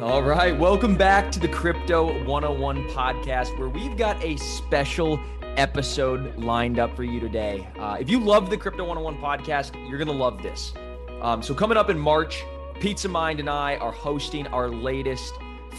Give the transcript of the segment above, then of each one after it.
All right, welcome back to the Crypto 101 podcast, where we've got a special episode lined up for you today. Uh, if you love the Crypto 101 podcast, you're going to love this. Um, so, coming up in March, Pizza Mind and I are hosting our latest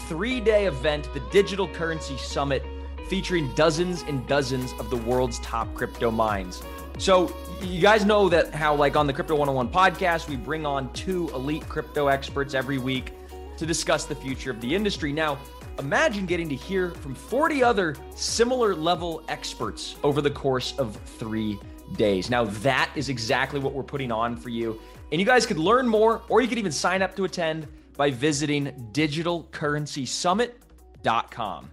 three day event, the Digital Currency Summit, featuring dozens and dozens of the world's top crypto minds. So, you guys know that how, like on the Crypto 101 podcast, we bring on two elite crypto experts every week to discuss the future of the industry. Now, imagine getting to hear from 40 other similar level experts over the course of three days. Now, that is exactly what we're putting on for you. And you guys could learn more, or you could even sign up to attend by visiting digitalcurrencysummit.com.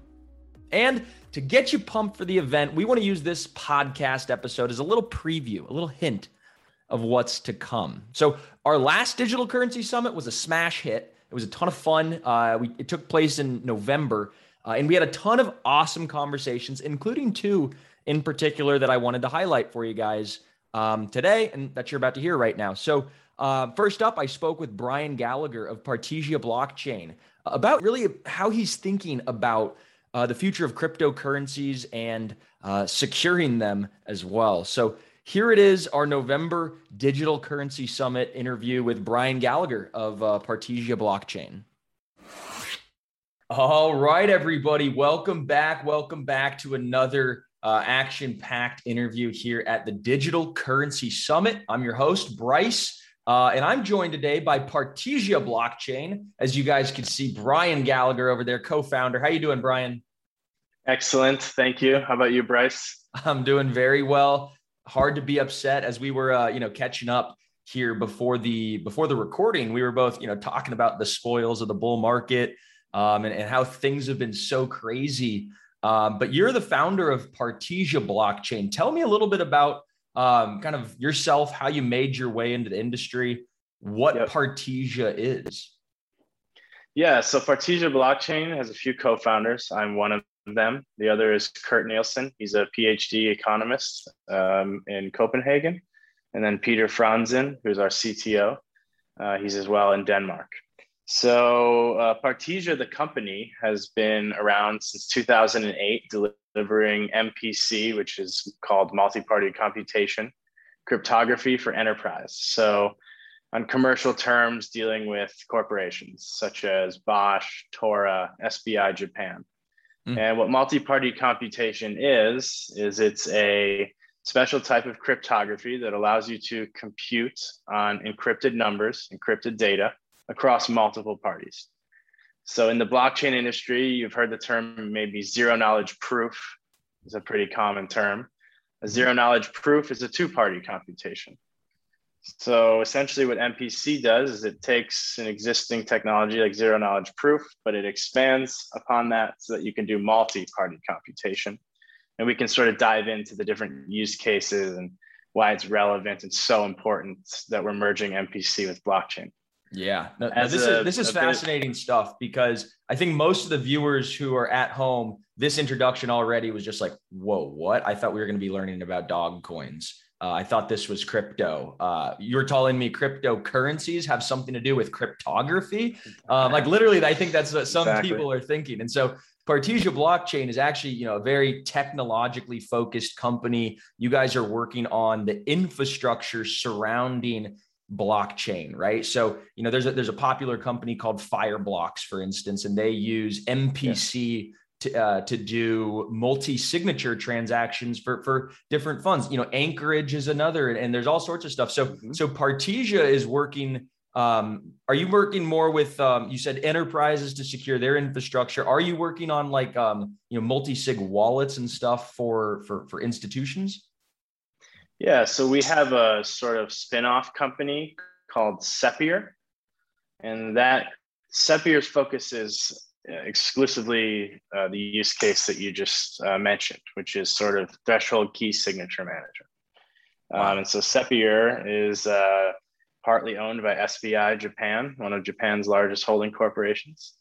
And to get you pumped for the event, we want to use this podcast episode as a little preview, a little hint of what's to come. So, our last digital currency summit was a smash hit. It was a ton of fun. Uh, we, it took place in November, uh, and we had a ton of awesome conversations, including two in particular that I wanted to highlight for you guys um, today, and that you're about to hear right now. So, uh, first up, I spoke with Brian Gallagher of Partisia Blockchain about really how he's thinking about uh, the future of cryptocurrencies and uh, securing them as well. So, here it is, our November Digital Currency Summit interview with Brian Gallagher of uh, Partisia Blockchain. All right, everybody, welcome back. Welcome back to another uh, action packed interview here at the Digital Currency Summit. I'm your host, Bryce. Uh, and I'm joined today by Partisia Blockchain. As you guys can see, Brian Gallagher over there, co-founder. How you doing, Brian? Excellent. Thank you. How about you, Bryce? I'm doing very well hard to be upset as we were, uh, you know, catching up here before the before the recording. We were both, you know, talking about the spoils of the bull market um, and, and how things have been so crazy. Um, but you're the founder of Partisia Blockchain. Tell me a little bit about um, kind of yourself, how you made your way into the industry, what yep. Partisia is. Yeah, so Partisia Blockchain has a few co-founders. I'm one of them. The other is Kurt Nielsen. He's a PhD economist um, in Copenhagen. And then Peter Frandsen, who's our CTO. Uh, he's as well in Denmark. So uh, the company, has been around since 2008, delivering MPC, which is called multi-party computation, cryptography for enterprise. So on commercial terms, dealing with corporations such as Bosch, Tora, SBI Japan. Mm. And what multi-party computation is, is it's a special type of cryptography that allows you to compute on encrypted numbers, encrypted data across multiple parties. So in the blockchain industry, you've heard the term maybe zero knowledge proof is a pretty common term. A zero knowledge proof is a two-party computation. So essentially what MPC does is it takes an existing technology like zero knowledge proof, but it expands upon that so that you can do multi-party computation. And we can sort of dive into the different use cases and why it's relevant and so important that we're merging MPC with blockchain. Yeah, no, no, this a, is this is fascinating bit, stuff because I think most of the viewers who are at home, this introduction already was just like, whoa, what? I thought we were going to be learning about dog coins. Uh, I thought this was crypto. Uh, you were telling me cryptocurrencies have something to do with cryptography. Um, like literally, I think that's what some exactly. people are thinking. And so Partisia Blockchain is actually, you know, a very technologically focused company. You guys are working on the infrastructure surrounding blockchain, right? So, you know, there's a there's a popular company called Fireblocks, for instance, and they use MPC. Yeah to, uh, to do multi-signature transactions for for different funds. You know, Anchorage is another, and there's all sorts of stuff. So mm-hmm. so Partisia is working. Um, are you working more with um, you said enterprises to secure their infrastructure? Are you working on like um, you know multi-sig wallets and stuff for for for institutions? Yeah, so we have a sort of spin-off company called Sepior, and that Sepior's focus is exclusively uh, the use case that you just uh, mentioned, which is sort of threshold key signature manager. Um, and so Sepior is uh, partly owned by SBI Japan, one of Japan's largest holding corporations.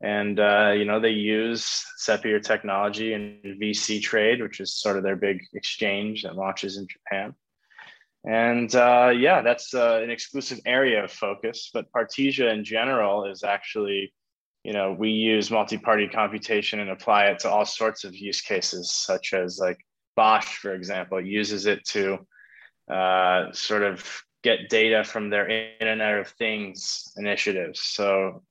And uh, you know they use Sepior technology in VC Trade, which is sort of their big exchange that launches in Japan. And uh, yeah, that's an exclusive area of focus. But Partisia in general is actually you know, we use multi-party computation and apply it to all sorts of use cases, such as like Bosch, for example, uses it to uh, sort of get data from their Internet of Things initiatives. So,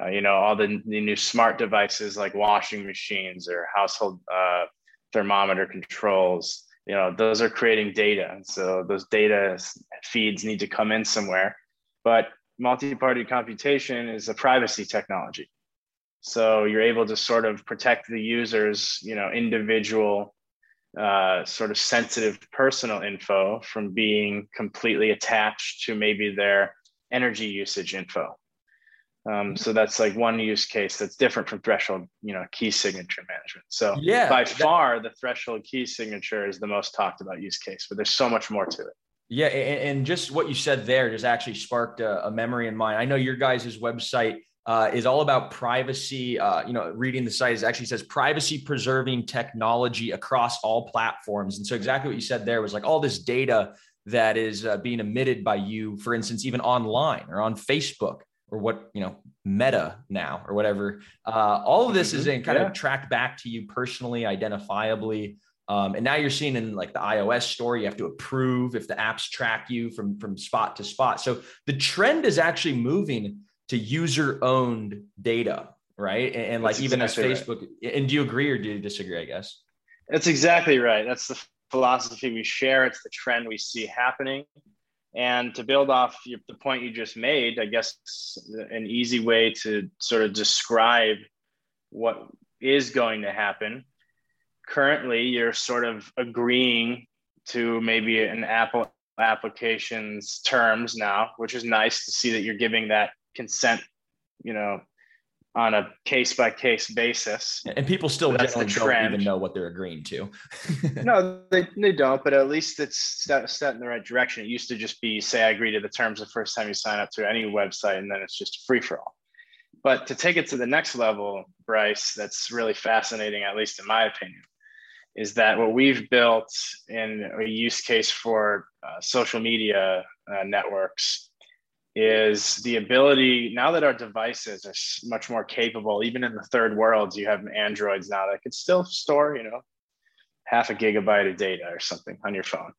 uh, you know, all the, the, new smart devices like washing machines or household uh, thermometer controls, you know, those are creating data. So those data feeds need to come in somewhere. But multi-party computation is a privacy technology. So you're able to sort of protect the user's, you know, individual uh, sort of sensitive personal info from being completely attached to maybe their energy usage info. Um, so that's like one use case that's different from threshold, you know, key signature management. So yeah, by that, far the threshold key signature is the most talked about use case, but there's so much more to it. Yeah, and just what you said there just actually sparked a, a memory in mind. I know your guys' website uh, is all about privacy. Uh, you know, reading the site is actually says privacy preserving technology across all platforms. And so exactly what you said there was like all this data that is uh, being emitted by you, for instance, even online or on Facebook or what you know meta now or whatever uh, all of this mm-hmm. is in kind yeah. of tracked back to you personally identifiably um, and now you're seeing in like the ios store you have to approve if the apps track you from from spot to spot so the trend is actually moving to user owned data, right? And, and like even exactly as Facebook, right. and do you agree or do you disagree? I guess that's exactly right. That's the philosophy we share. It's the trend we see happening. And to build off your, the point you just made, I guess an easy way to sort of describe what is going to happen. Currently, you're sort of agreeing to maybe an Apple application's terms now, which is nice to see that you're giving that consent, you know, on a case by case basis. And people still so generally don't even know what they're agreeing to. no, they, they don't, but at least it's set, set in the right direction. It used to just be say, I agree to the terms the first time you sign up to any website, and then it's just free for all. But to take it to the next level, Bryce, that's really fascinating, at least in my opinion, is that what we've built in a use case for uh, social media uh, networks is the ability now that our devices are much more capable even in the third world you have androids now that can still store you know half a gigabyte of data or something on your phone.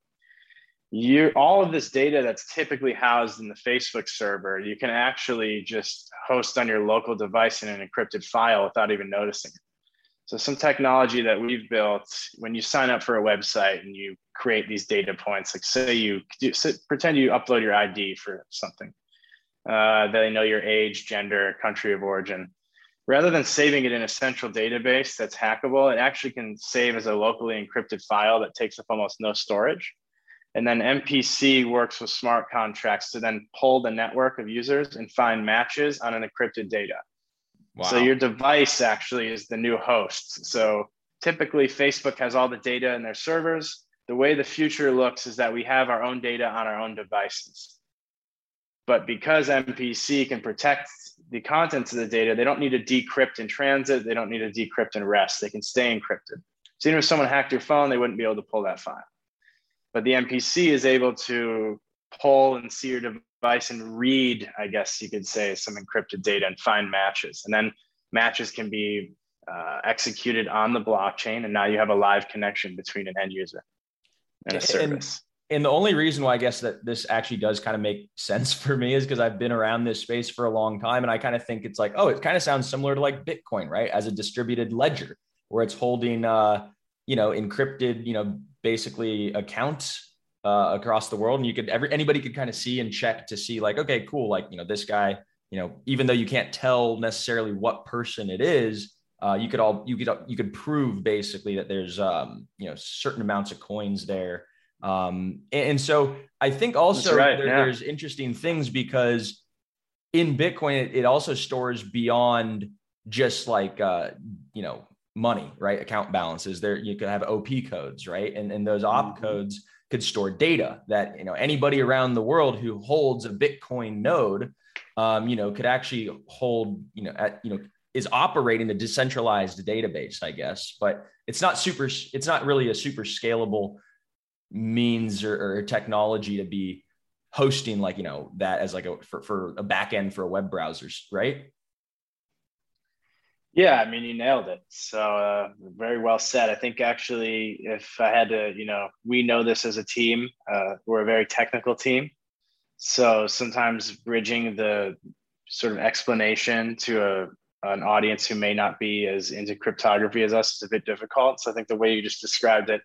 You all of this data that's typically housed in the facebook server you can actually just host on your local device in an encrypted file without even noticing it so some technology that we've built when you sign up for a website and you create these data points like say you pretend you upload your id for something uh, they know your age, gender, country of origin. Rather than saving it in a central database that's hackable, it actually can save as a locally encrypted file that takes up almost no storage. And then MPC works with smart contracts to then pull the network of users and find matches on an encrypted data. Wow. So your device actually is the new host. So typically, Facebook has all the data in their servers. The way the future looks is that we have our own data on our own devices. But because MPC can protect the contents of the data, they don't need to decrypt in transit. They don't need to decrypt in rest. They can stay encrypted. So even if someone hacked your phone, they wouldn't be able to pull that file. But the MPC is able to pull and see your device and read, I guess you could say, some encrypted data and find matches. And then matches can be uh, executed on the blockchain. And now you have a live connection between an end user and a service and the only reason why I guess that this actually does kind of make sense for me is because I've been around this space for a long time. And I kind of think it's like, oh, it kind of sounds similar to like Bitcoin, right? As a distributed ledger where it's holding, uh, you know, encrypted, you know, basically accounts uh, across the world. And you could, every, anybody could kind of see and check to see like, okay, cool. Like, you know, this guy, you know, even though you can't tell necessarily what person it is, uh, you could all, you could, you could prove basically that there's, um, you know, certain amounts of coins there um, and so I think also right, there, yeah. there's interesting things because in Bitcoin, it, it also stores beyond just like, uh, you know, money, right? Account balances there. You could have OP codes, right? And, and those op mm-hmm. codes could store data that, you know, anybody around the world who holds a Bitcoin node, um, you know, could actually hold, you know, at, you know, is operating a decentralized database, I guess, but it's not super, it's not really a super scalable means or, or technology to be hosting like you know that as like a for, for a back end for a web browsers right Yeah, I mean, you nailed it. So uh, very well said. I think actually, if I had to, you know, we know this as a team. Uh, we're a very technical team. So sometimes bridging the sort of explanation to a an audience who may not be as into cryptography as us is a bit difficult. So I think the way you just described it,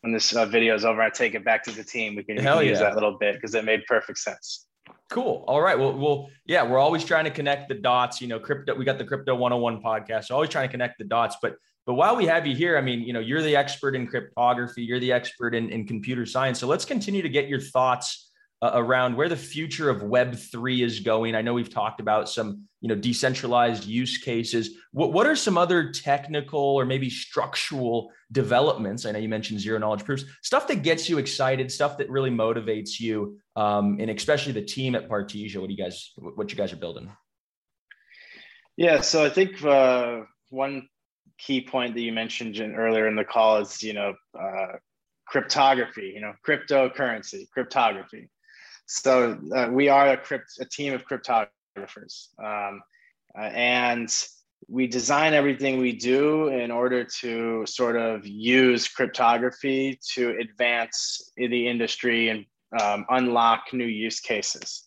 when this uh, video is over, I take it back to the team. We can, we can use that little bit because it made perfect sense. Cool. All right. Well, well, yeah, we're always trying to connect the dots. You know, crypto. We got the crypto 101 podcast. Always trying to connect the dots. But but while we have you here, I mean, you know, you're the expert in cryptography. You're the expert in, in computer science. So let's continue to get your thoughts uh, around where the future of Web three is going. I know we've talked about some, you know, decentralized use cases. What what are some other technical or maybe structural developments? I know you mentioned zero knowledge proofs, stuff that gets you excited, stuff that really motivates you, um, and especially the team at Partisia. What do you guys, what you guys are building? Yeah, so I think uh, one key point that you mentioned in, earlier in the call is, you know, uh, cryptography. You know, cryptocurrency, cryptography so uh, we are a, crypt, a team of cryptographers. Um, uh, and we design everything we do in order to sort of use cryptography to advance the industry and um, unlock new use cases.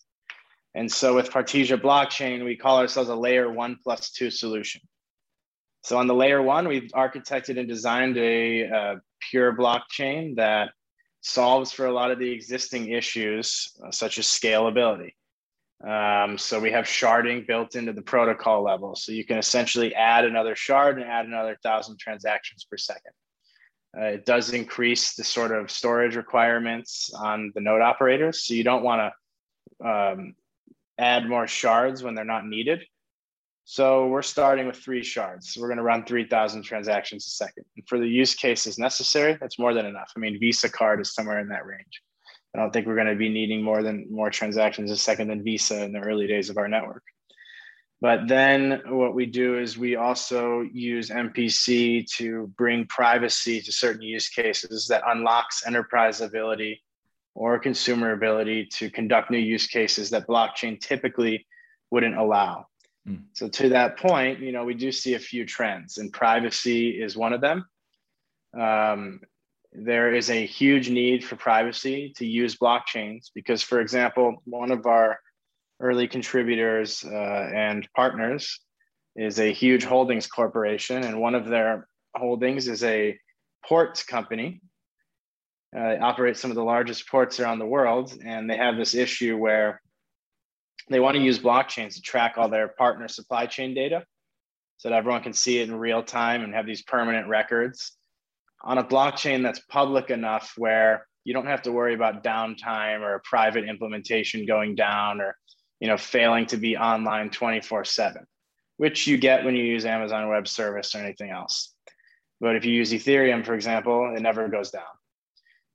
And so with Partisia blockchain, we call ourselves a layer one plus two solution. So on the layer one, we've architected and designed a, a pure blockchain that solves for a lot of the existing issues, uh, such as scalability. Um, so we have sharding built into the protocol level. So you can essentially add another shard and add another thousand transactions per second. Uh, it does increase the sort of storage requirements on the node operators. So you don't want to um, add more shards when they're not needed. So we're starting with three shards. we're going to run 3,000 transactions a second. And for the use cases necessary, that's more than enough. I mean, Visa card is somewhere in that range. I don't think we're going to be needing more than more transactions a second than Visa in the early days of our network. But then what we do is we also use MPC to bring privacy to certain use cases that unlocks enterprise ability or consumer ability to conduct new use cases that blockchain typically wouldn't allow. Mm. So to that point, you know, we do see a few trends, and privacy is one of them. Um, there is a huge need for privacy to use blockchains because, for example, one of our early contributors uh, and partners is a huge holdings corporation, and one of their holdings is a port company. Uh, operates some of the largest ports around the world, and they have this issue where they want to use blockchains to track all their partner supply chain data so that everyone can see it in real time and have these permanent records. On a blockchain that's public enough where you don't have to worry about downtime or a private implementation going down or you know failing to be online 24 7 which you get when you use amazon web service or anything else but if you use ethereum for example it never goes down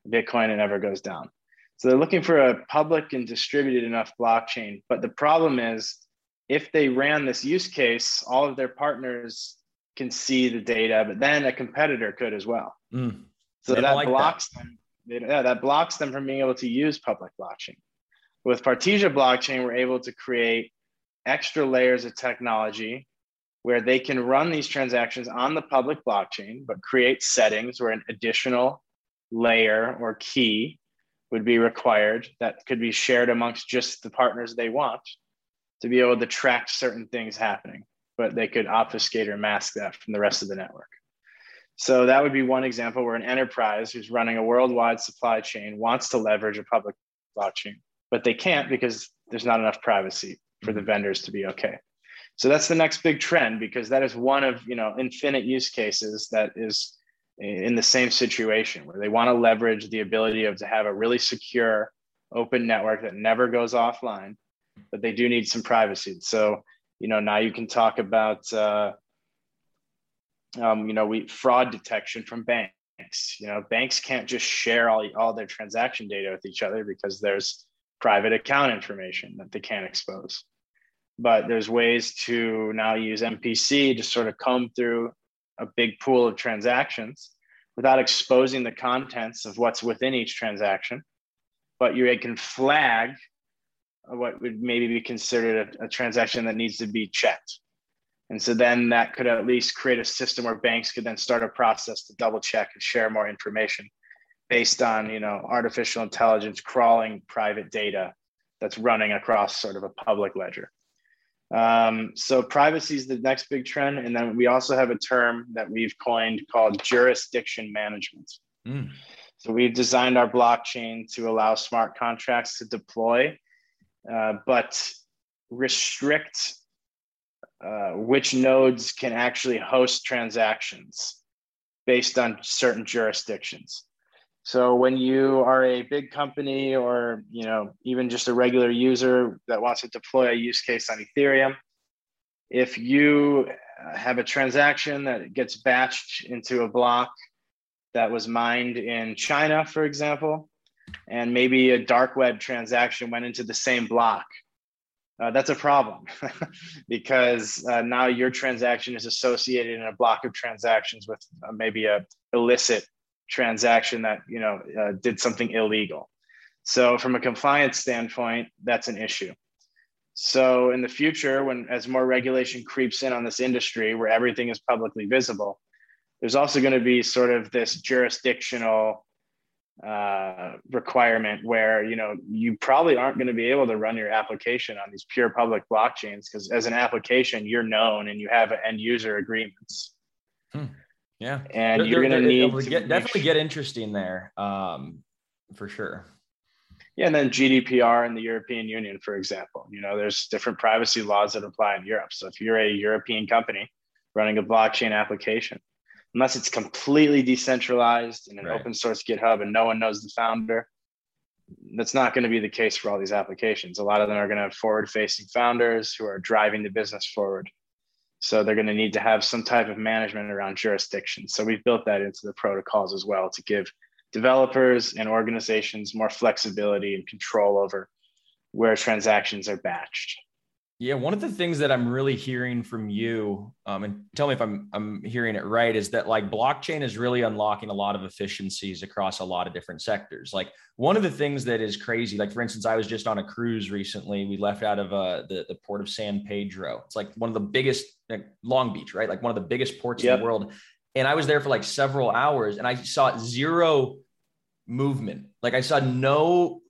bitcoin it never goes down so they're looking for a public and distributed enough blockchain. But the problem is, if they ran this use case, all of their partners can see the data, but then a competitor could as well. Mm. So that like blocks that. them. Yeah, that blocks them from being able to use public blockchain. With Partisia blockchain, we're able to create extra layers of technology where they can run these transactions on the public blockchain, but create settings where an additional layer or key would be required that could be shared amongst just the partners they want to be able to track certain things happening, but they could obfuscate or mask that from the rest of the network. So that would be one example where an enterprise who's running a worldwide supply chain wants to leverage a public blockchain, but they can't because there's not enough privacy for the mm-hmm. vendors to be okay. So that's the next big trend because that is one of you know infinite use cases that is in the same situation where they want to leverage the ability of to have a really secure open network that never goes offline but they do need some privacy so you know now you can talk about uh, um, you know we fraud detection from banks you know banks can't just share all, all their transaction data with each other because there's private account information that they can't expose but there's ways to now use mpc to sort of comb through a big pool of transactions without exposing the contents of what's within each transaction. But you can flag what would maybe be considered a, a transaction that needs to be checked. And so then that could at least create a system where banks could then start a process to double check and share more information based on, you know, artificial intelligence crawling private data that's running across sort of a public ledger. Um, so privacy is the next big trend. And then we also have a term that we've coined called jurisdiction management. Mm. So we've designed our blockchain to allow smart contracts to deploy, uh, but restrict uh, which nodes can actually host transactions based on certain jurisdictions. So when you are a big company or you know even just a regular user that wants to deploy a use case on Ethereum, if you have a transaction that gets batched into a block that was mined in China, for example, and maybe a dark web transaction went into the same block, uh, that's a problem. Because uh, now your transaction is associated in a block of transactions with uh, maybe a illicit transaction that you know uh, did something illegal. So from a compliance standpoint, that's an issue. So in the future, when as more regulation creeps in on this industry where everything is publicly visible, there's also going to be sort of this jurisdictional uh, requirement where you know you probably aren't going to be able to run your application on these pure public blockchains because as an application you're known and you have end user agreements. Hmm. Yeah, and they're, you're going to need to get, definitely get interesting there, um, for sure. Yeah, and then GDPR in the European Union, for example, you know, there's different privacy laws that apply in Europe. So if you're a European company running a blockchain application, unless it's completely decentralized in an right. open source GitHub and no one knows the founder, that's not going to be the case for all these applications. A lot of them are going to have forward facing founders who are driving the business forward. So they're going to need to have some type of management around jurisdiction. So we've built that into the protocols as well to give developers and organizations more flexibility and control over where transactions are batched. Yeah, one of the things that I'm really hearing from you, um, and tell me if I'm I'm hearing it right, is that like blockchain is really unlocking a lot of efficiencies across a lot of different sectors. Like one of the things that is crazy, like for instance, I was just on a cruise recently. We left out of uh, the the port of San Pedro. It's like one of the biggest, like Long Beach, right? Like one of the biggest ports yep. in the world. And I was there for like several hours, and I saw zero movement. Like I saw no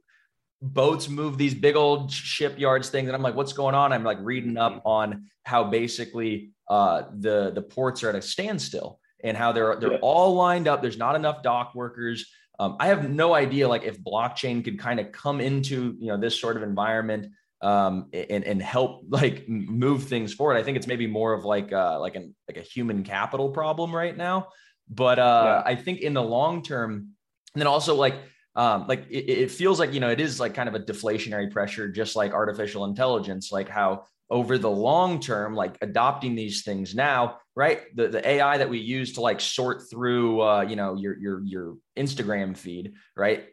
boats move these big old shipyards things and i'm like what's going on? I'm like reading up mm-hmm. on how basically uh, the the ports are at a standstill and how they're they're all lined up. There's not enough dock workers. Um, i have no idea like if blockchain could kind of come into you know this sort of environment um, and and help like move things forward. I think it's maybe more of like uh, like an like a human capital problem right now. But uh, yeah. i think in the long term and then also like um, like it, it feels like you know it is like kind of a deflationary pressure just like artificial intelligence like how over the long term like adopting these things now right? The, the ai that we use to like sort through uh, you know your your your instagram feed right?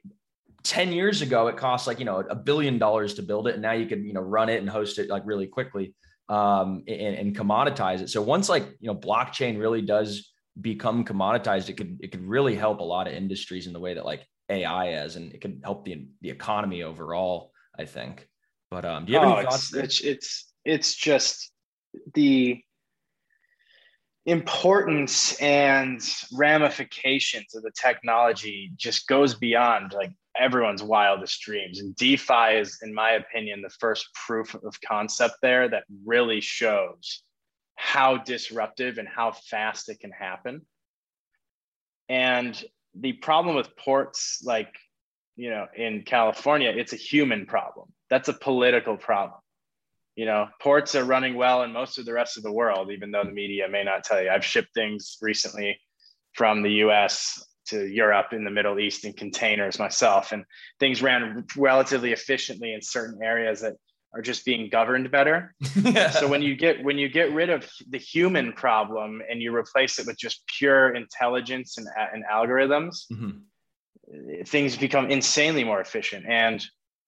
10 years ago it cost like you know a billion dollars to build it and now you can you know run it and host it like really quickly um, and, and commoditize it. So once like you know blockchain really does become commoditized it could it could really help a lot of industries in the way that like AI as, and it can help the the economy overall. I think. But um, do you have oh, any thoughts? It's, it's it's it's just the importance and ramifications of the technology just goes beyond like everyone's wildest dreams. And DeFi is, in my opinion, the first proof of concept there that really shows how disruptive and how fast it can happen. And the problem with ports like you know in california it's a human problem. That's a political problem. You know ports are running well in most of the rest of the world even though the media may not tell you. I've shipped things recently from the us to europe in the middle east in containers myself and things ran relatively efficiently in certain areas that are just being governed better. yeah. So when you get when you get rid of the human problem and you replace it with just pure intelligence and, and algorithms, mm-hmm. things become insanely more efficient. And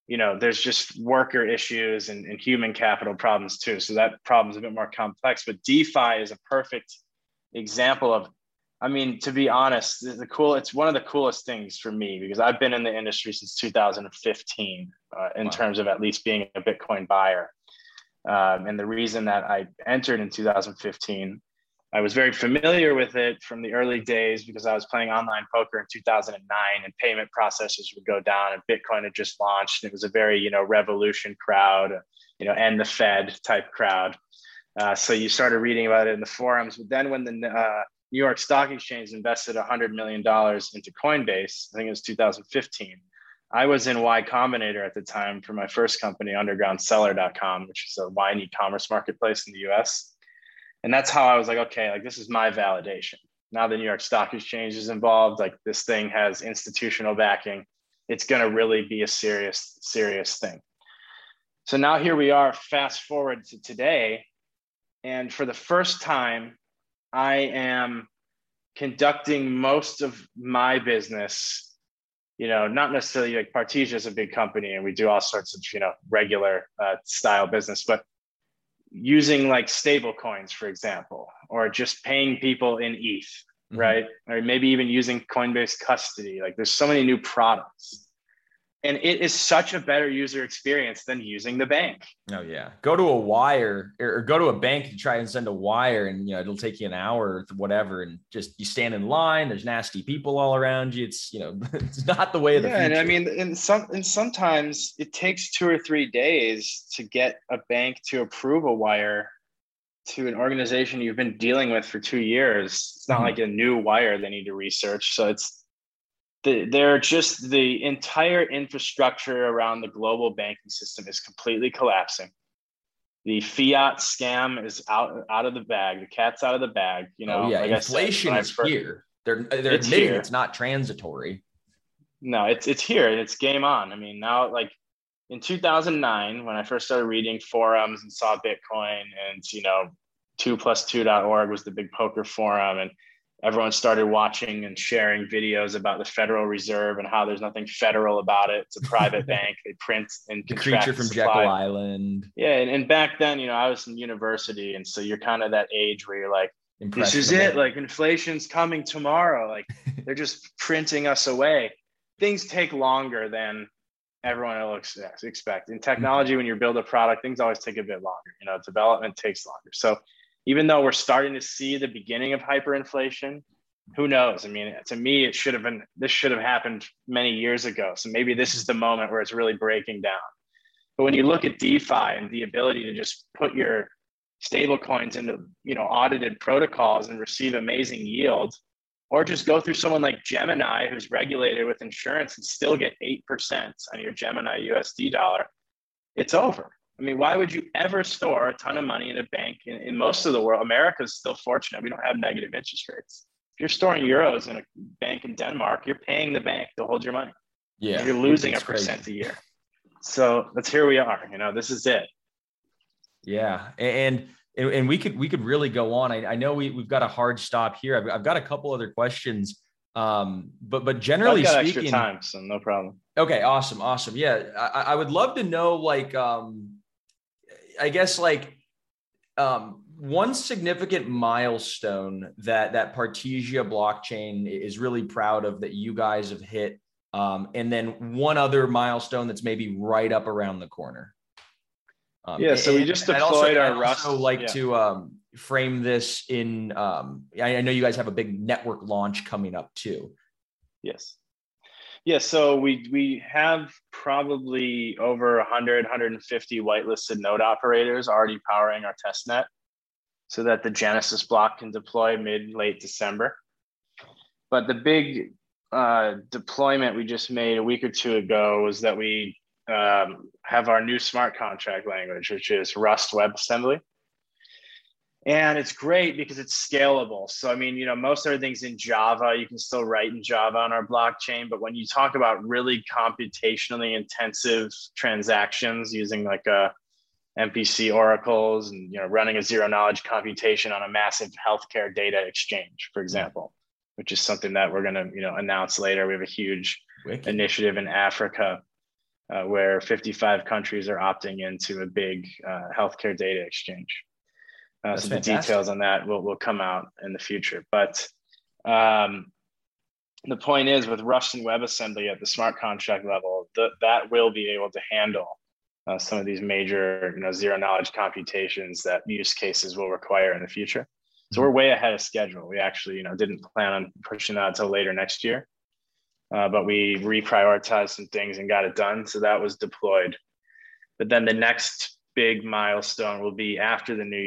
you know, there's just worker issues and, and human capital problems too. So that problem is a bit more complex. But DeFi is a perfect example of I mean, to be honest, the cool it's one of the coolest things for me because I've been in the industry since 2015 uh, in wow. terms of at least being a Bitcoin buyer. Um, and the reason that I entered in 2015, I was very familiar with it from the early days because I was playing online poker in 2009 and payment processors would go down and Bitcoin had just launched. And it was a very, you know, revolution crowd, you know, and the Fed type crowd. Uh, so you started reading about it in the forums. But then when the uh, New York Stock Exchange invested $100 million into Coinbase, I think it was 2015, I was in Y Combinator at the time for my first company, undergroundcellar.com, which is a wine e-commerce marketplace in the US. And that's how I was like, okay, like this is my validation. Now the New York Stock Exchange is involved, like this thing has institutional backing. It's going to really be a serious, serious thing. So now here we are, fast forward to today. And for the first time, I am conducting most of my business you know, not necessarily like Partisia is a big company and we do all sorts of, you know, regular uh, style business, but using like stable coins, for example, or just paying people in ETH, mm-hmm. right? Or maybe even using Coinbase custody. Like there's so many new products and it is such a better user experience than using the bank. Oh yeah, go to a wire or go to a bank to try and send a wire, and you know it'll take you an hour or whatever, and just you stand in line. There's nasty people all around you. It's you know it's not the way of the yeah, future. and I mean, and some and sometimes it takes two or three days to get a bank to approve a wire to an organization you've been dealing with for two years. It's not mm-hmm. like a new wire they need to research, so it's the, they're just the entire infrastructure around the global banking system is completely collapsing. The fiat scam is out out of the bag. The cat's out of the bag. You oh, know, oh, yeah, like inflation said, is first, here. They're they're it's admitting here. it's not transitory. No, it's it's here and it's game on. I mean, now like in 2009 when I first started reading forums and saw Bitcoin and you know, two plus two.org was the big poker forum and everyone started watching and sharing videos about the Federal Reserve and how there's nothing federal about it. It's a private bank. They print and the creature from supply. Jekyll Island. Yeah, and, and back then, you know, I was in university, and so you're kind of that age where you're like, this is it. Like inflation's coming tomorrow. Like they're just printing us away. Things take longer than everyone else expect. In technology, mm-hmm. when you build a product, things always take a bit longer. You know, development takes longer. So even though we're starting to see the beginning of hyperinflation, who knows? I mean, to me, it should have been, this should have happened many years ago. So maybe this is the moment where it's really breaking down. But when you look at DeFi and the ability to just put your stable coins into, you know, audited protocols and receive amazing yield, or just go through someone like Gemini, who's regulated with insurance and still get 8% on your Gemini USD dollar, it's over. I mean, why would you ever store a ton of money in a bank in, in most of the world? America is still fortunate. We don't have negative interest rates. If you're storing euros in a bank in Denmark, you're paying the bank to hold your money. Yeah. You're losing a percent crazy. a year. So that's here we are. You know, this is it. Yeah. And and we could we could really go on. I, I know we, we've got a hard stop here. I've, I've got a couple other questions. Um, but but generally speaking, time, so no problem. Okay, awesome, awesome. Yeah, I, I would love to know like um, I guess like um, one significant milestone that that Partisia blockchain is really proud of that you guys have hit, um, and then one other milestone that's maybe right up around the corner. Um, yeah, so we just deployed also, our Rust. Also, like yeah. to um, frame this in. Um, I, I know you guys have a big network launch coming up too. Yes. Yeah, so we we have probably over 100, 150 whitelisted node operators already powering our test net so that the Genesis block can deploy mid late December. But the big uh, deployment we just made a week or two ago was that we um, have our new smart contract language, which is Rust WebAssembly and it's great because it's scalable. So i mean you know most everything's in java you can still write in java on our blockchain but when you talk about really computationally intensive transactions using like a mpc oracles and you know running a zero knowledge computation on a massive healthcare data exchange for example which is something that we're going to you know announce later. We have a huge Wicked. initiative in africa uh, where 55 countries are opting into a big uh, healthcare data exchange uh, so fantastic. the details on that will, will come out in the future. But um, the point is with Rust and WebAssembly at the smart contract level, the, that will be able to handle uh, some of these major you know zero knowledge computations that use cases will require in the future. So we're way ahead of schedule. We actually you know didn't plan on pushing that until later next year, uh, but we reprioritized some things and got it done. So that was deployed. But then the next big milestone will be after the new.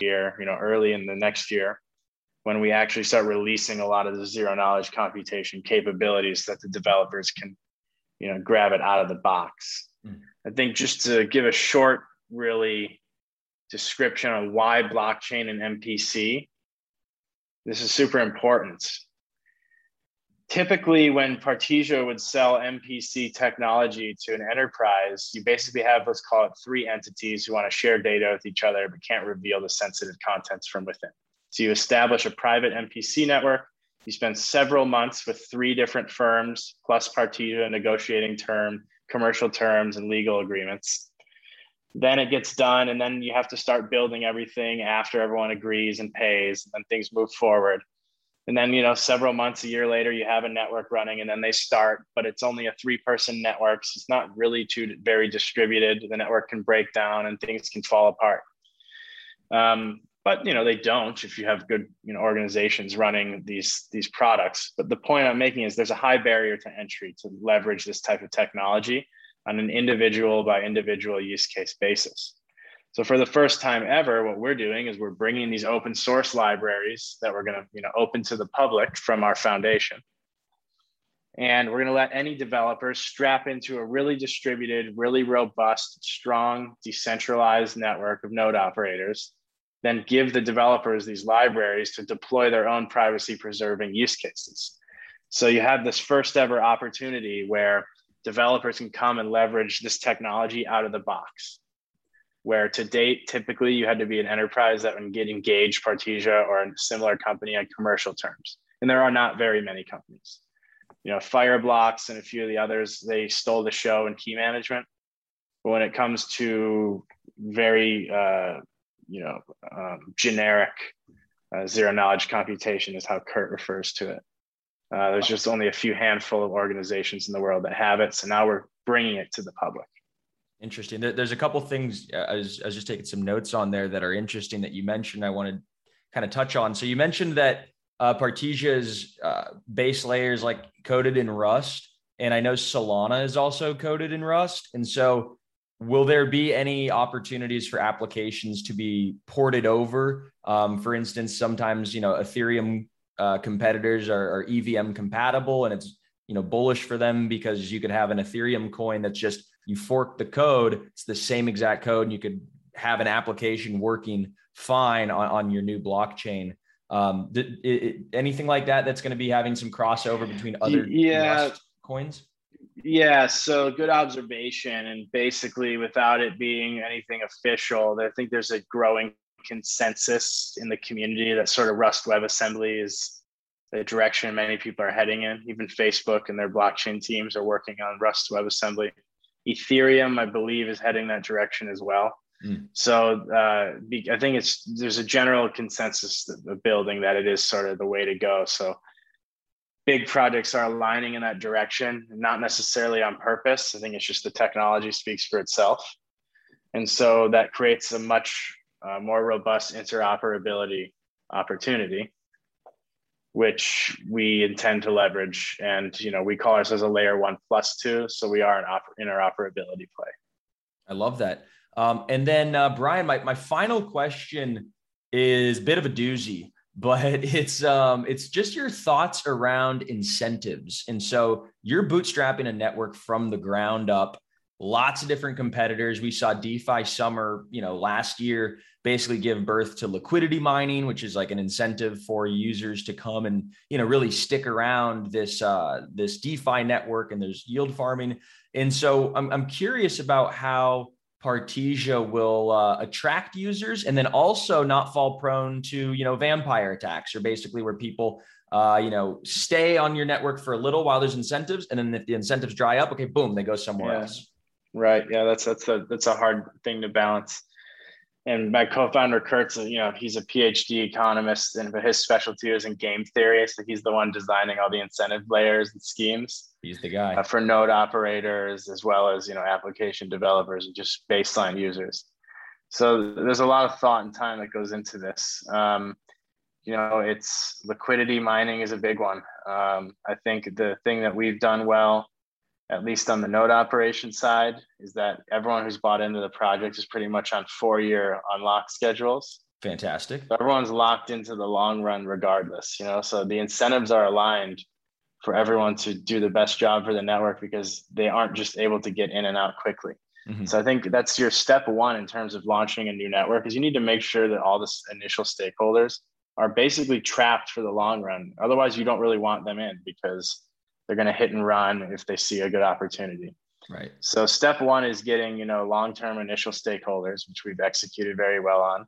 year, you know, early in the next year, when we actually start releasing a lot of the zero knowledge computation capabilities that the developers can, you know, grab it out of the box. Mm. I think just to give a short, really description on why blockchain and MPC, this is super important typically when Partisia would sell MPC technology to an enterprise, you basically have let's call it three entities who want to share data with each other but can't reveal the sensitive contents from within. So you establish a private MPC network. You spend several months with three different firms plus Partisia negotiating term, commercial terms, and legal agreements. Then it gets done, and then you have to start building everything after everyone agrees and pays, and then things move forward and then you know several months a year later you have a network running and then they start but it's only a three person network. So it's not really too very distributed. The network can break down and things can fall apart. Um, but you know they don't if you have good you know organizations running these these products. But the point i'm making is there's a high barrier to entry to leverage this type of technology on an individual by individual use case basis so for the first time ever, what we're doing is we're bringing these open source libraries that we're going to, you know, open to the public from our foundation. And we're going to let any developers strap into a really distributed, really robust, strong, decentralized network of node operators, then give the developers these libraries to deploy their own privacy preserving use cases. So you have this first ever opportunity where developers can come and leverage this technology out of the box where to date, typically you had to be an enterprise that would get engaged Partisia or a similar company on commercial terms. And there are not very many companies. You know, Fireblocks and a few of the others, they stole the show in key management. But when it comes to very, uh, you know, um, generic uh, zero knowledge computation is how Kurt refers to it. Uh, there's just only a few handful of organizations in the world that have it. So now we're bringing it to the public. Interesting. There's a couple things uh, I was, I was just taking some notes on there that are interesting that you mentioned. I want to kind of touch on. So you mentioned that uh, Partisia's uh, base layers like coded in Rust, and I know Solana is also coded in Rust. And so, will there be any opportunities for applications to be ported over? Um, for instance, sometimes you know Ethereum uh, competitors are, are EVM compatible, and it's you know bullish for them because you could have an Ethereum coin that's just you fork the code, it's the same exact code, and you could have an application working fine on, on your new blockchain. Um, did, it, anything like that that's going to be having some crossover between other yeah. coins? Yeah, so good observation. And basically, without it being anything official, I think there's a growing consensus in the community that sort of Rust WebAssembly is the direction many people are heading in. Even Facebook and their blockchain teams are working on Rust WebAssembly. Ethereum, I believe, is heading that direction as well. Mm. So uh, I think it's there's a general consensus building that it is sort of the way to go. So big projects are aligning in that direction, not necessarily on purpose. I think it's just the technology speaks for itself, and so that creates a much uh, more robust interoperability opportunity which we intend to leverage. And you know, we call ourselves a layer one plus two, so we are an oper- interoperability play. I love that. Um, and then uh, Brian, my my final question is a bit of a doozy, but it's um, it's just your thoughts around incentives. And so you're bootstrapping a network from the ground up. Lots of different competitors. We saw DeFi Summer, you know, last year basically give birth to liquidity mining, which is like an incentive for users to come and you know really stick around this uh, this DeFi network. And there's yield farming. And so I'm I'm curious about how Partisia will uh, attract users and then also not fall prone to you know vampire attacks or basically where people uh, you know stay on your network for a little while there's incentives and then if the incentives dry up okay boom they go somewhere yeah. else right yeah that's that's a that's a hard thing to balance and my co-founder Kurt's, you know, he's a PhD economist, and but his specialty is in game theory. So he's the one designing all the incentive layers and schemes. He's the guy uh, for node operators as well as you know application developers and just baseline users. So there's a lot of thought and time that goes into this. Um, you know, it's liquidity mining is a big one. Um, I think the thing that we've done well at least on the node operation side, is that everyone who's bought into the project is pretty much on four year unlock schedules. Fantastic. So everyone's locked into the long run regardless, you know, so the incentives are aligned for everyone to do the best job for the network because they aren't just able to get in and out quickly. Mm-hmm. So I think that's your step one in terms of launching a new network is you need to make sure that all the initial stakeholders are basically trapped for the long run. Otherwise, you don't really want them in because they're going to hit and run if they see a good opportunity. Right. So step one is getting you know long-term initial stakeholders, which we've executed very well on.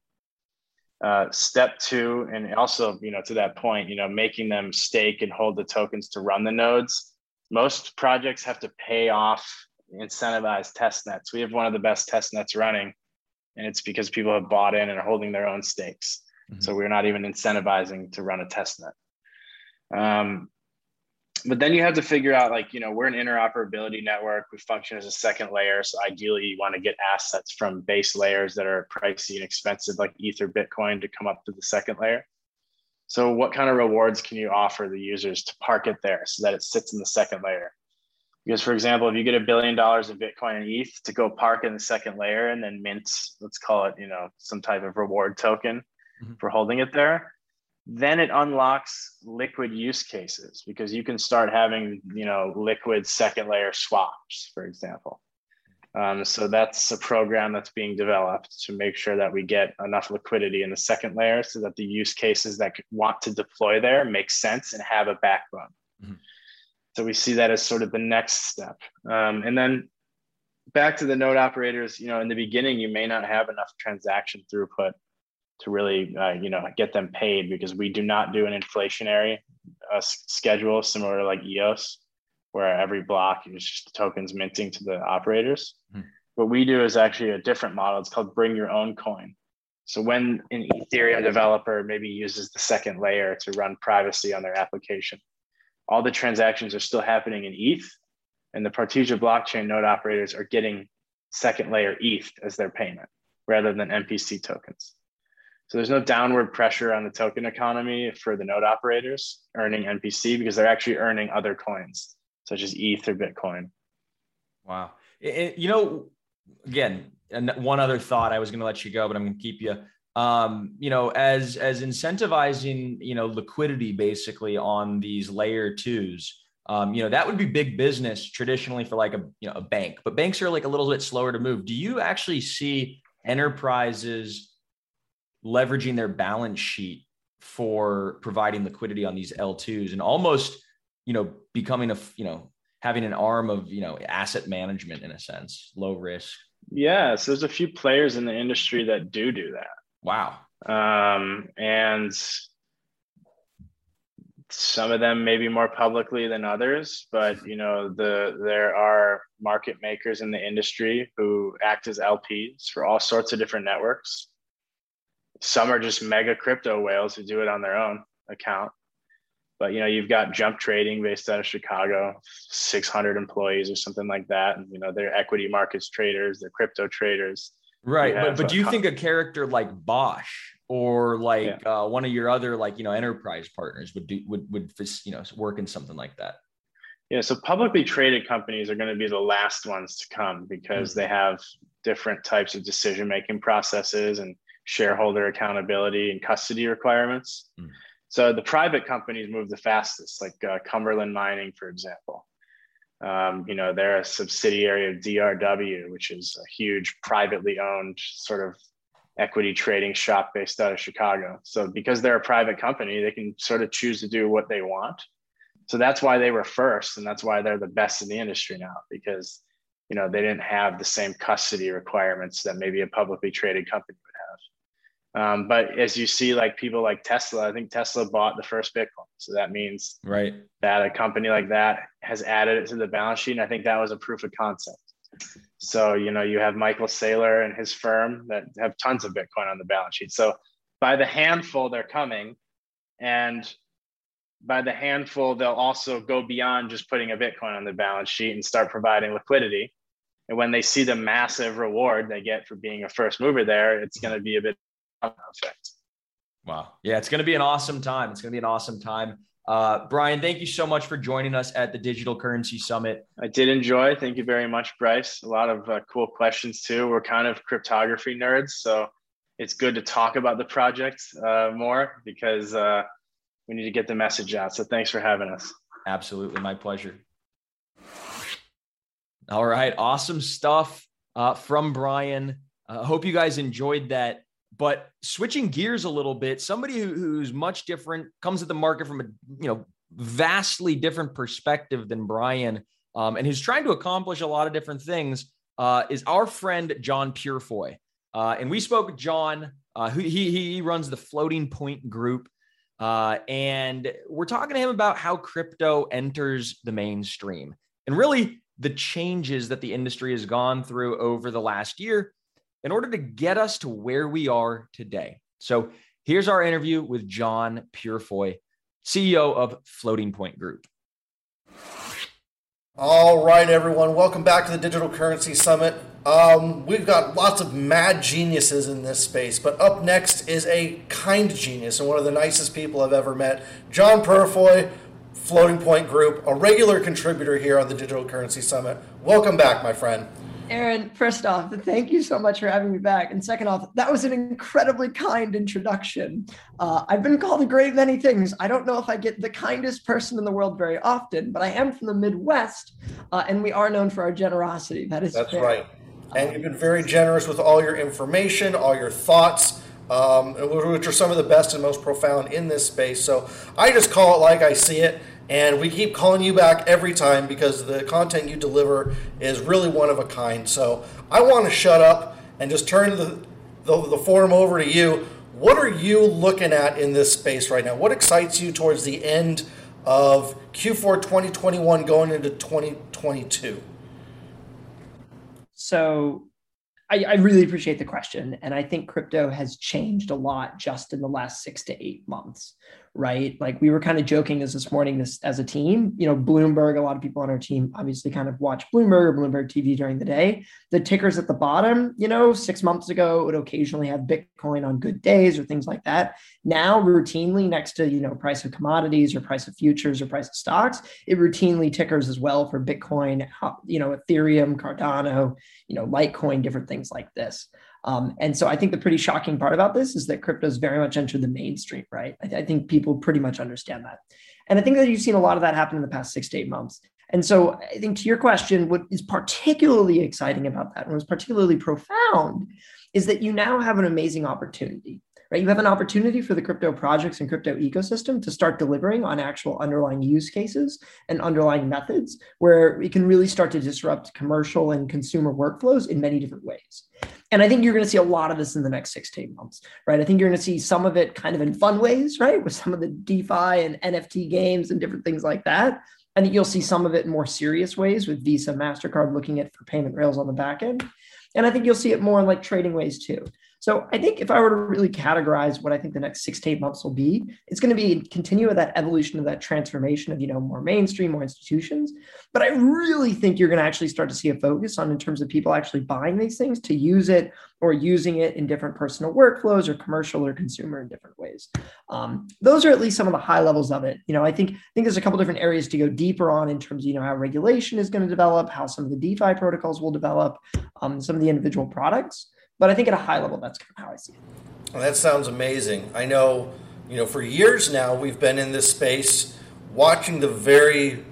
Uh, step two, and also you know to that point, you know making them stake and hold the tokens to run the nodes. Most projects have to pay off incentivized test nets. We have one of the best test nets running, and it's because people have bought in and are holding their own stakes. Mm-hmm. So we're not even incentivizing to run a test net. Um, but then you have to figure out like you know we're an interoperability network. We function as a second layer. So ideally you want to get assets from base layers that are pricey and expensive like ether bitcoin to come up to the second layer. So what kind of rewards can you offer the users to park it there so that it sits in the second layer? Because for example if you get a billion dollars in bitcoin and eth to go park in the second layer and then mint let's call it you know some type of reward token mm-hmm. for holding it there then it unlocks liquid use cases because you can start having you know liquid second layer swaps for example. Um, so that's a program that's being developed to make sure that we get enough liquidity in the second layer so that the use cases that want to deploy there make sense and have a backbone. Mm-hmm. so we see that as sort of the next step. Um, and then back to the node operators you know in the beginning you may not have enough transaction throughput to really uh, you know get them paid because we do not do an inflationary uh, schedule similar to like EOS where every block is just tokens minting to the operators. Mm-hmm. What we do is actually a different model. It's called bring your own coin. So when an Ethereum developer maybe uses the second layer to run privacy on their application, all the transactions are still happening in ETH, and the Partisia blockchain node operators are getting second layer ETH as their payment rather than MPC tokens. So there's no downward pressure on the token economy for the node operators earning MPC because they're actually earning other coins such as ETH or Bitcoin. Wow. It, you know, again, and one other thought I was going to let you go, but I'm going to keep you. Um, you know, as as incentivizing, you know, liquidity basically on these layer twos. Um, you know, that would be big business traditionally for like a you know a bank, but banks are like a little bit slower to move. Do you actually see enterprises leveraging their balance sheet for providing liquidity on these L2s and almost, you know, becoming a, you know, having an arm of, you know, asset management in a sense, low risk. Yeah. So there's a few players in the industry that do do that. Wow. Um, and some of them maybe more publicly than others, but you know, the there are market makers in the industry who act as LPs for all sorts of different networks some are just mega crypto whales who do it on their own account. But you know, you've got Jump Trading based out of Chicago, 600 employees or something like that. And you know, they're equity markets traders, they're crypto traders. Right, but but do you think a character like Bosch or like yeah. uh, one of your other like you know enterprise partners would do would would you know work in something like that? Yeah, so publicly traded companies are going to be the last ones to come because mm-hmm. they have different types of decision making processes and shareholder accountability and custody requirements. Mm. So the private companies move the fastest, like uh, Cumberland Mining, for example. Um, you know, they're a subsidiary of DRW, which is a huge privately owned sort of equity trading shop based out of Chicago. So because they're a private company, they can sort of choose to do what they want. So that's why they were first, and that's why they're the best in the industry now because you know they didn't have the same custody requirements that maybe a publicly traded company. Um, but as you see, like people like Tesla, I think Tesla bought the first Bitcoin, so that means right that a company like that has added it to the balance sheet, and I think that was a proof of concept. So, you know, you have Michael Saylor and his firm that have tons of Bitcoin on the balance sheet. So, by the handful, they're coming. And by the handful, they'll also go beyond just putting a Bitcoin on the balance sheet and start providing liquidity. And when they see the massive reward they get for being a first mover there, it's going to be a bit effect. Wow. Yeah, it's going to be an awesome time. It's going to be an awesome time. Uh, Brian, thank you so much for joining us at the Digital Currency Summit. I did enjoy. Thank you very much, Bryce. A lot of uh, cool questions too. We're kind of cryptography nerds, so it's good to talk about the project uh, more because uh, we need to get the message out. So thanks for having us. Absolutely, my pleasure. All right, awesome stuff uh, from Brian. I uh, hope you guys enjoyed that. But switching gears a little bit, somebody who, who's much different comes at the market from a you know vastly different perspective than Brian, um, and who's trying to accomplish a lot of different things. Uh, is our friend John Purefoy, uh, and we spoke with John. Uh, who he he runs the Floating Point Group, uh, and we're talking to him about how crypto enters the mainstream and really the changes that the industry has gone through over the last year in order to get us to where we are today. So here's our interview with John Purefoy, CEO of Floating Point Group. All right, everyone, welcome back to the Digital Currency Summit. Um, we've got lots of mad geniuses in this space, but up next is a kind genius and one of the nicest people I've ever met, John Purefoy, Floating Point Group, a regular contributor here on the Digital Currency Summit. Welcome back, my friend. Aaron, first off, thank you so much for having me back. And second off, that was an incredibly kind introduction. Uh, I've been called a great many things. I don't know if I get the kindest person in the world very often, but I am from the Midwest, uh, and we are known for our generosity. That is that's fair. right. And you've been very generous with all your information, all your thoughts. Um, which are some of the best and most profound in this space. So I just call it like I see it. And we keep calling you back every time because the content you deliver is really one of a kind. So I want to shut up and just turn the, the, the forum over to you. What are you looking at in this space right now? What excites you towards the end of Q4 2021 going into 2022? So I, I, really appreciate the question. And I think crypto has changed a lot just in the last six to eight months, right? Like we were kind of joking as this morning this as a team, you know, Bloomberg, a lot of people on our team obviously kind of watch Bloomberg or Bloomberg TV during the day. The tickers at the bottom, you know, six months ago would occasionally have Bitcoin on good days or things like that. Now routinely next to, you know, price of commodities or price of futures or price of stocks, it routinely tickers as well for Bitcoin, you know, Ethereum, Cardano, you know, Litecoin, different things like this. Um, and so I think the pretty shocking part about this is that crypto's very much entered the mainstream, right? I, I think people pretty much understand that. And I think that you've seen a lot of that happen in the past six to eight months. And so I think to your question, what is particularly exciting about that and was particularly profound is that you now have an amazing opportunity right? You have an opportunity for the crypto projects and crypto ecosystem to start delivering on actual underlying use cases and underlying methods where we can really start to disrupt commercial and consumer workflows in many different ways. And I think you're going to see a lot of this in the next six to eight months, right? I think you're going to see some of it kind of in fun ways, right? With some of the DeFi and NFT games and different things like that. I think you'll see some of it in more serious ways with Visa, MasterCard looking at for payment rails on the back end. And I think you'll see it more in like trading ways too. So I think if I were to really categorize what I think the next six to eight months will be, it's going to be continue with that evolution of that transformation of you know more mainstream, more institutions. But I really think you're going to actually start to see a focus on in terms of people actually buying these things to use it or using it in different personal workflows or commercial or consumer in different ways. Um, those are at least some of the high levels of it. You know, I think I think there's a couple different areas to go deeper on in terms of you know how regulation is going to develop, how some of the DeFi protocols will develop, um, some of the individual products. But I think at a high level, that's kind of how I see it. Well, that sounds amazing. I know, you know, for years now we've been in this space watching the very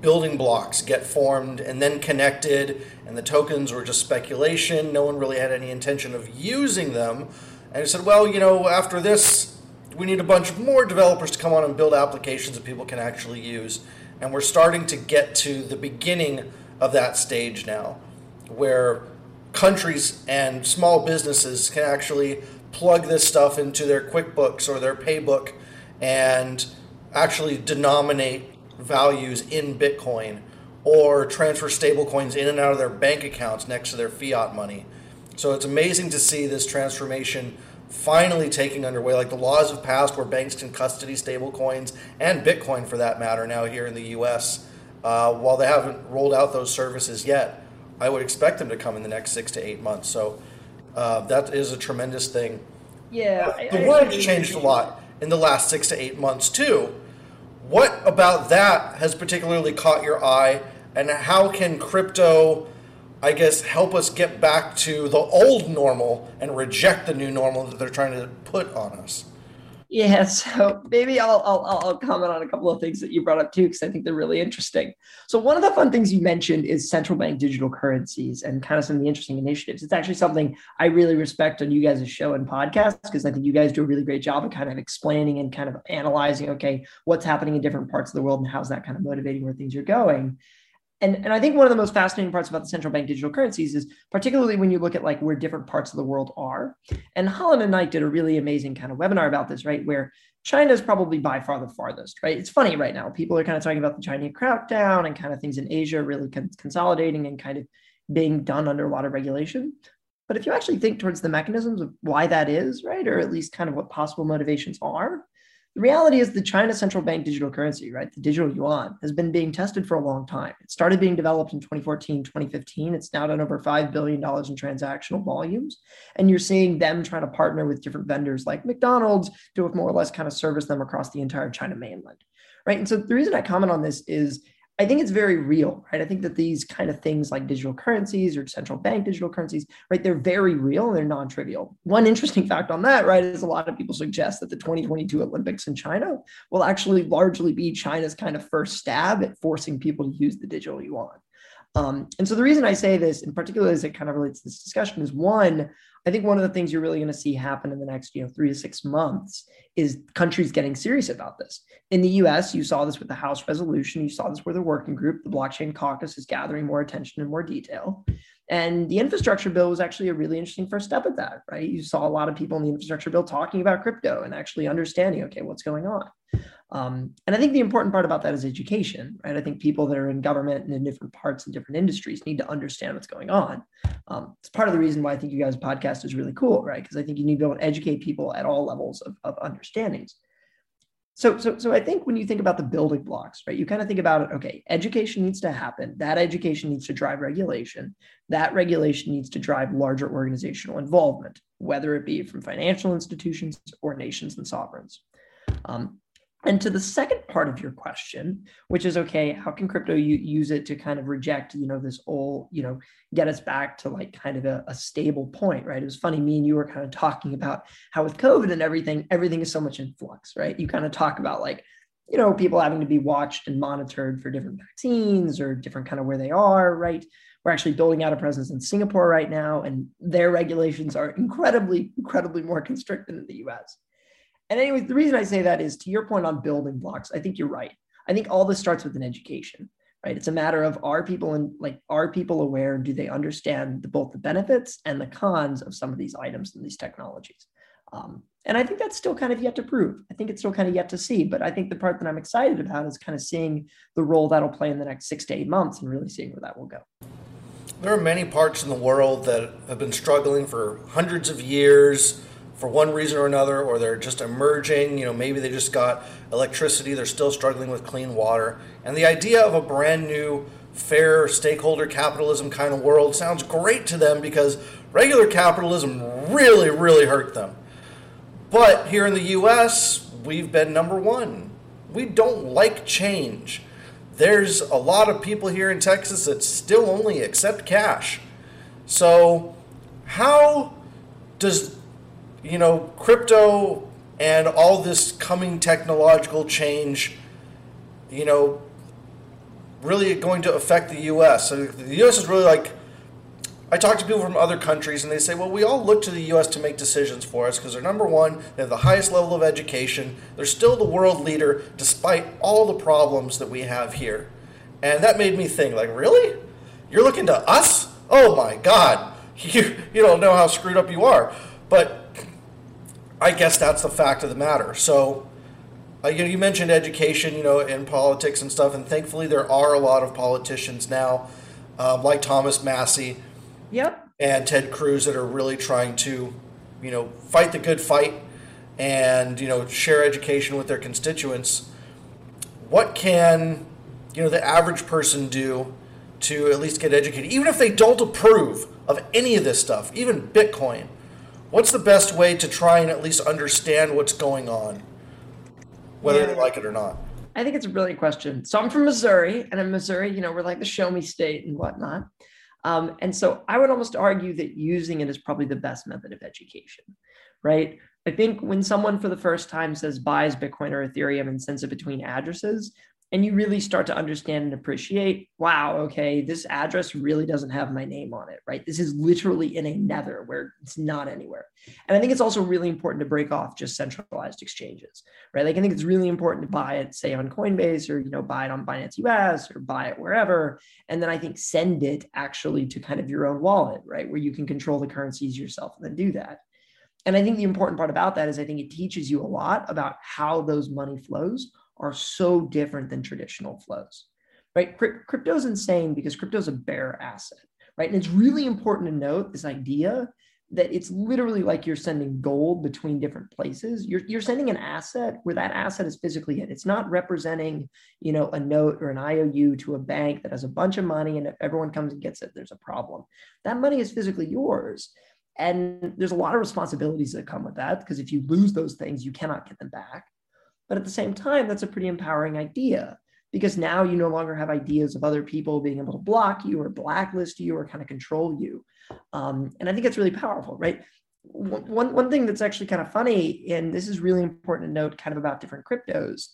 building blocks get formed and then connected, and the tokens were just speculation. No one really had any intention of using them. And I said, well, you know, after this, we need a bunch more developers to come on and build applications that people can actually use. And we're starting to get to the beginning of that stage now, where countries and small businesses can actually plug this stuff into their QuickBooks or their Paybook and actually denominate values in Bitcoin or transfer stablecoins in and out of their bank accounts next to their fiat money. So it's amazing to see this transformation finally taking underway. Like the laws have passed where banks can custody stablecoins and Bitcoin for that matter now here in the US. Uh, while they haven't rolled out those services yet, I would expect them to come in the next six to eight months. So uh, that is a tremendous thing. Yeah. The world's changed a lot in the last six to eight months too. What about that has particularly caught your eye, and how can crypto, I guess, help us get back to the old normal and reject the new normal that they're trying to put on us? Yeah, so maybe I'll, I'll, I'll comment on a couple of things that you brought up too, because I think they're really interesting. So one of the fun things you mentioned is central bank digital currencies and kind of some of the interesting initiatives. It's actually something I really respect on you guys' show and podcast because I think you guys do a really great job of kind of explaining and kind of analyzing, okay, what's happening in different parts of the world and how's that kind of motivating where things are going and, and I think one of the most fascinating parts about the central bank digital currencies is particularly when you look at like where different parts of the world are. And Holland and Knight did a really amazing kind of webinar about this, right? Where China is probably by far the farthest, right? It's funny right now. People are kind of talking about the Chinese crackdown and kind of things in Asia really con- consolidating and kind of being done under a lot of regulation. But if you actually think towards the mechanisms of why that is, right, or at least kind of what possible motivations are, the reality is the China central bank digital currency, right? The digital yuan has been being tested for a long time. It started being developed in 2014, 2015. It's now done over $5 billion in transactional volumes. And you're seeing them trying to partner with different vendors like McDonald's to more or less kind of service them across the entire China mainland, right? And so the reason I comment on this is I think it's very real, right? I think that these kind of things like digital currencies or central bank digital currencies, right, they're very real and they're non trivial. One interesting fact on that, right, is a lot of people suggest that the 2022 Olympics in China will actually largely be China's kind of first stab at forcing people to use the digital yuan. Um, and so the reason I say this in particular as it kind of relates to this discussion is one, I think one of the things you're really going to see happen in the next, you know, three to six months is countries getting serious about this. In the US, you saw this with the House resolution, you saw this with the working group, the blockchain caucus is gathering more attention and more detail. And the infrastructure bill was actually a really interesting first step at that, right? You saw a lot of people in the infrastructure bill talking about crypto and actually understanding, okay, what's going on. Um, and I think the important part about that is education, right? I think people that are in government and in different parts and different industries need to understand what's going on. Um, it's part of the reason why I think you guys' podcast is really cool, right? Because I think you need to be able to educate people at all levels of, of understandings. So, so, so I think when you think about the building blocks, right, you kind of think about it. Okay, education needs to happen. That education needs to drive regulation. That regulation needs to drive larger organizational involvement, whether it be from financial institutions or nations and sovereigns. Um, and to the second part of your question, which is okay, how can crypto use it to kind of reject, you know, this old, you know, get us back to like kind of a, a, stable point, right? It was funny, me and you were kind of talking about how with COVID and everything, everything is so much in flux, right? You kind of talk about like, you know, people having to be watched and monitored for different vaccines or different kind of where they are, right? We're actually building out a presence in Singapore right now, and their regulations are incredibly, incredibly more constricted than the US. And anyway, the reason I say that is to your point on building blocks, I think you're right. I think all this starts with an education, right? It's a matter of are people and like are people aware? Do they understand the, both the benefits and the cons of some of these items and these technologies? Um, and I think that's still kind of yet to prove. I think it's still kind of yet to see. But I think the part that I'm excited about is kind of seeing the role that'll play in the next six to eight months and really seeing where that will go. There are many parts in the world that have been struggling for hundreds of years for one reason or another, or they're just emerging. You know, maybe they just got electricity, they're still struggling with clean water. And the idea of a brand new, fair stakeholder capitalism kind of world sounds great to them because regular capitalism really, really hurt them. But here in the US, we've been number one. We don't like change. There's a lot of people here in Texas that still only accept cash. So, how does you know, crypto and all this coming technological change, you know, really going to affect the U.S. So the U.S. is really like, I talk to people from other countries and they say, well, we all look to the U.S. to make decisions for us because they're number one, they have the highest level of education, they're still the world leader despite all the problems that we have here. And that made me think, like, really? You're looking to us? Oh my God, you, you don't know how screwed up you are. But I guess that's the fact of the matter. So, uh, you know, you mentioned education, you know, in politics and stuff, and thankfully there are a lot of politicians now, um, like Thomas Massie, yep, and Ted Cruz that are really trying to, you know, fight the good fight and you know share education with their constituents. What can you know the average person do to at least get educated, even if they don't approve of any of this stuff, even Bitcoin? What's the best way to try and at least understand what's going on, whether yeah. they like it or not? I think it's a brilliant question. So I'm from Missouri, and in Missouri, you know, we're like the show me state and whatnot. Um, and so I would almost argue that using it is probably the best method of education, right? I think when someone for the first time says buys Bitcoin or Ethereum and sends it between addresses, and you really start to understand and appreciate wow okay this address really doesn't have my name on it right? This is literally in a nether where it's not anywhere. And i think it's also really important to break off just centralized exchanges right? Like i think it's really important to buy it say on coinbase or you know buy it on binance us or buy it wherever and then i think send it actually to kind of your own wallet right? Where you can control the currencies yourself and then do that. And i think the important part about that is i think it teaches you a lot about how those money flows are so different than traditional flows, right? Crypto is insane because crypto is a bearer asset, right? And it's really important to note this idea that it's literally like you're sending gold between different places. You're, you're sending an asset where that asset is physically it. It's not representing, you know, a note or an IOU to a bank that has a bunch of money and if everyone comes and gets it, there's a problem. That money is physically yours. And there's a lot of responsibilities that come with that because if you lose those things, you cannot get them back. But at the same time, that's a pretty empowering idea because now you no longer have ideas of other people being able to block you or blacklist you or kind of control you. Um, and I think it's really powerful, right? One, one thing that's actually kind of funny, and this is really important to note kind of about different cryptos,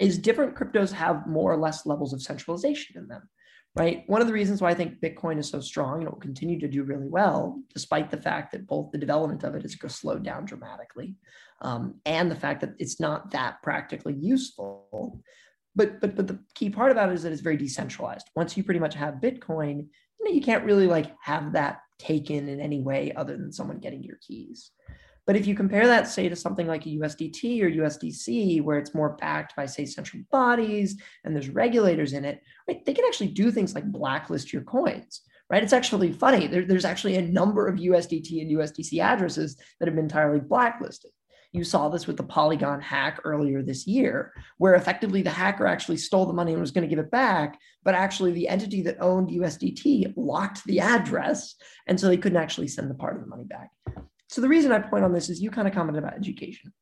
is different cryptos have more or less levels of centralization in them right? One of the reasons why I think Bitcoin is so strong and it will continue to do really well, despite the fact that both the development of it has slowed down dramatically, um, and the fact that it's not that practically useful. But but but the key part about it is that it's very decentralized. Once you pretty much have Bitcoin, you know you can't really like have that taken in any way other than someone getting your keys. But if you compare that, say, to something like a USDT or USDC, where it's more backed by, say, central bodies and there's regulators in it, right? They can actually do things like blacklist your coins, right? It's actually funny. There, there's actually a number of USDT and USDC addresses that have been entirely blacklisted. You saw this with the Polygon hack earlier this year, where effectively the hacker actually stole the money and was going to give it back, but actually the entity that owned USDT locked the address, and so they couldn't actually send the part of the money back. So the reason I point on this is you kind of commented about education.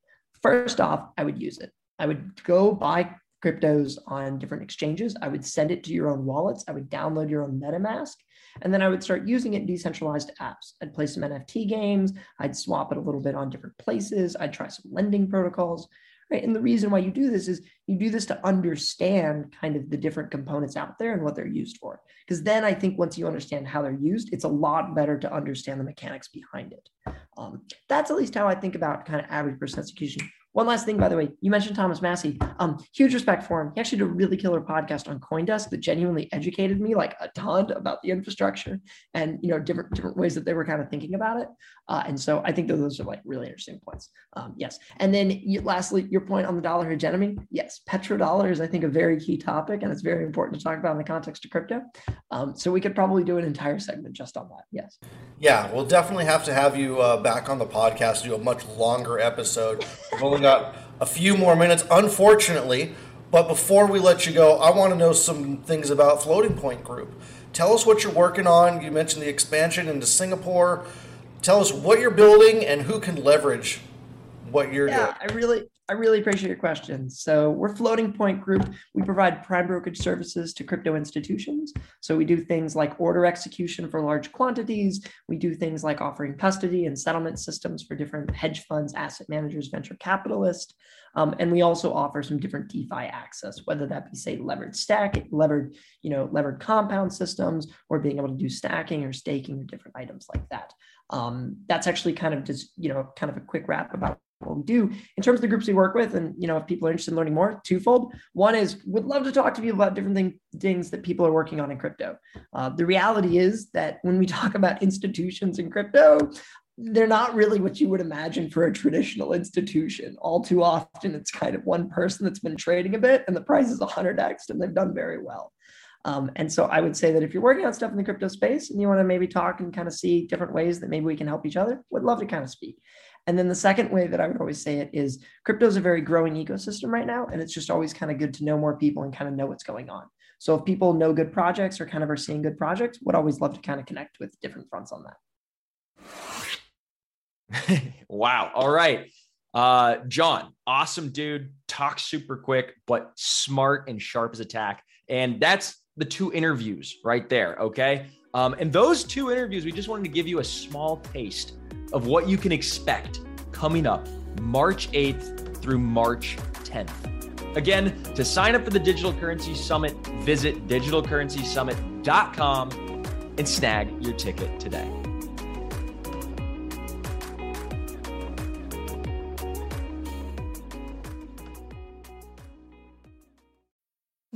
First off, I would use it. I would go buy cryptos on different exchanges. I would send it to your own wallets. I would download your own MetaMask. And then I would start using it in decentralized apps. I'd play some NFT games. I'd swap it a little bit on different places. I'd try some lending protocols. Right. And the reason why you do this is you do this to understand kind of the different components out there and what they're used for. Because then I think once you understand how they're used, it's a lot better to understand the mechanics behind it. Um, that's at least how I think about kind of average person execution. One last thing, by the way, you mentioned Thomas Massie. Um, huge respect for him. He actually did a really killer podcast on CoinDesk that genuinely educated me like a ton about the infrastructure and you know different different ways that they were kind of thinking about it. Uh, and so I think those are like really interesting points. Um, yes. And then you, lastly, your point on the dollar hegemony. Yes, petrodollar is I think a very key topic, and it's very important to talk about in the context of crypto. Um, so we could probably do an entire segment just on that. Yes. Yeah, we'll definitely have to have you uh, back on the podcast do a much longer episode. Got a few more minutes, unfortunately. But before we let you go, I want to know some things about Floating Point Group. Tell us what you're working on. You mentioned the expansion into Singapore. Tell us what you're building and who can leverage what you're yeah, doing. I really I really appreciate your question. So we're Floating Point Group. We provide prime brokerage services to crypto institutions. So we do things like order execution for large quantities. We do things like offering custody and settlement systems for different hedge funds, asset managers, venture capitalists. Um, and we also offer some different DeFi access, whether that be say levered stack, levered, you know, levered compound systems, or being able to do stacking or staking or different items like that. Um, that's actually kind of just, you know, kind of a quick wrap about what we do in terms of the groups we work with. And you know if people are interested in learning more twofold. One is would love to talk to people about different thing, things that people are working on in crypto. Uh, the reality is that when we talk about institutions in crypto they're not really what you would imagine for a traditional institution. All too often it's kind of one person that's been trading a bit and the price is 100x and they've done very well. Um, and so I would say that if you're working on stuff in the crypto space and you want to maybe talk and kind of see different ways that maybe we can help each other, would love to kind of speak. And then the second way that I would always say it is crypto is a very growing ecosystem right now. And it's just always kind of good to know more people and kind of know what's going on. So if people know good projects or kind of are seeing good projects, would always love to kind of connect with different fronts on that. wow. All right. Uh, John, awesome dude, talks super quick, but smart and sharp as attack. And that's the two interviews right there. Okay. Um, and those two interviews, we just wanted to give you a small taste of what you can expect coming up March 8th through March 10th. Again, to sign up for the Digital Currency Summit, visit digitalcurrencysummit.com and snag your ticket today.